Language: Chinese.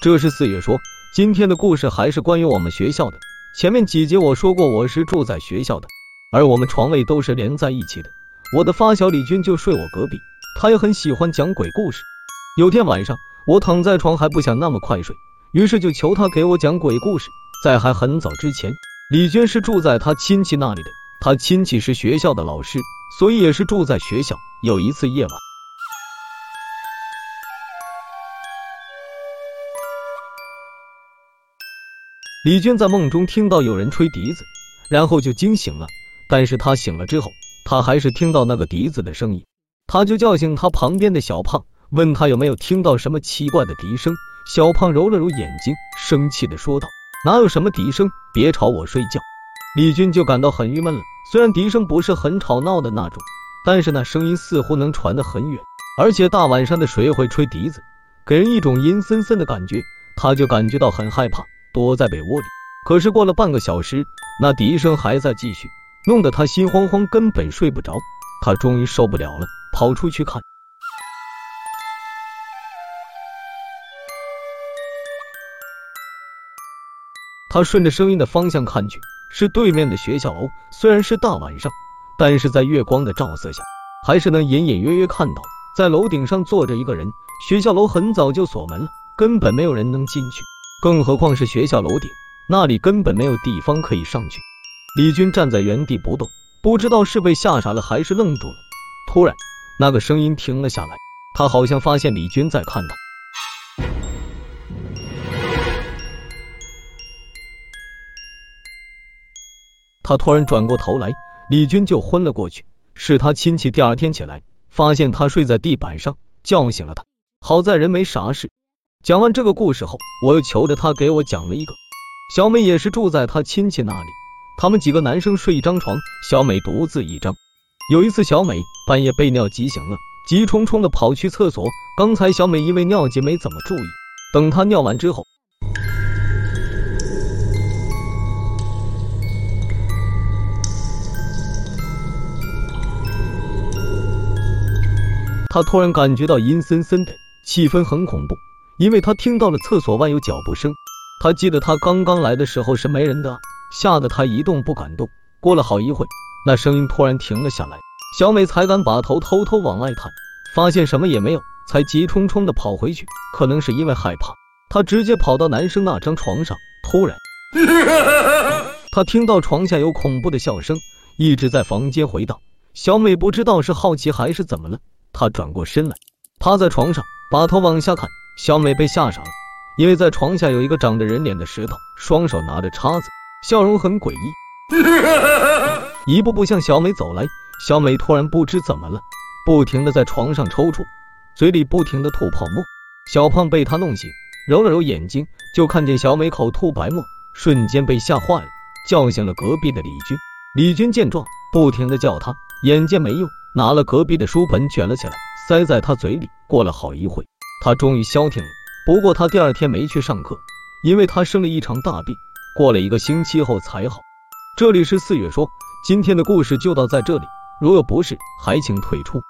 这是四月说，今天的故事还是关于我们学校的。前面几节我说过，我是住在学校的，而我们床位都是连在一起的。我的发小李军就睡我隔壁，他也很喜欢讲鬼故事。有天晚上，我躺在床还不想那么快睡，于是就求他给我讲鬼故事。在还很早之前，李军是住在他亲戚那里的，他亲戚是学校的老师，所以也是住在学校。有一次夜晚。李军在梦中听到有人吹笛子，然后就惊醒了。但是他醒了之后，他还是听到那个笛子的声音，他就叫醒他旁边的小胖，问他有没有听到什么奇怪的笛声。小胖揉了揉眼睛，生气的说道：“哪有什么笛声？别吵我睡觉。”李军就感到很郁闷了。虽然笛声不是很吵闹的那种，但是那声音似乎能传得很远，而且大晚上的谁会吹笛子，给人一种阴森森的感觉，他就感觉到很害怕。躲在被窝里，可是过了半个小时，那笛声还在继续，弄得他心慌慌，根本睡不着。他终于受不了了，跑出去看。他顺着声音的方向看去，是对面的学校楼。虽然是大晚上，但是在月光的照射下，还是能隐隐约约看到，在楼顶上坐着一个人。学校楼很早就锁门了，根本没有人能进去。更何况是学校楼顶，那里根本没有地方可以上去。李军站在原地不动，不知道是被吓傻了还是愣住了。突然，那个声音停了下来，他好像发现李军在看他。他突然转过头来，李军就昏了过去。是他亲戚第二天起来，发现他睡在地板上，叫醒了他。好在人没啥事。讲完这个故事后，我又求着他给我讲了一个。小美也是住在他亲戚那里，他们几个男生睡一张床，小美独自一张。有一次，小美半夜被尿急醒了，急冲冲的跑去厕所。刚才小美因为尿急没怎么注意，等她尿完之后，她突然感觉到阴森森的，气氛很恐怖。因为他听到了厕所外有脚步声，他记得他刚刚来的时候是没人的，吓得他一动不敢动。过了好一会，那声音突然停了下来，小美才敢把头偷偷往外探，发现什么也没有，才急冲冲的跑回去。可能是因为害怕，她直接跑到男生那张床上。突然，她听到床下有恐怖的笑声，一直在房间回荡。小美不知道是好奇还是怎么了，她转过身来，趴在床上，把头往下看。小美被吓傻了，因为在床下有一个长着人脸的石头，双手拿着叉子，笑容很诡异，一步步向小美走来。小美突然不知怎么了，不停的在床上抽搐，嘴里不停的吐泡沫。小胖被他弄醒，揉了揉眼睛，就看见小美口吐白沫，瞬间被吓坏了，叫醒了隔壁的李军。李军见状，不停的叫他，眼见没用，拿了隔壁的书本卷了起来，塞在他嘴里。过了好一会。他终于消停了，不过他第二天没去上课，因为他生了一场大病，过了一个星期后才好。这里是四月说，今天的故事就到在这里，如有不适，还请退出。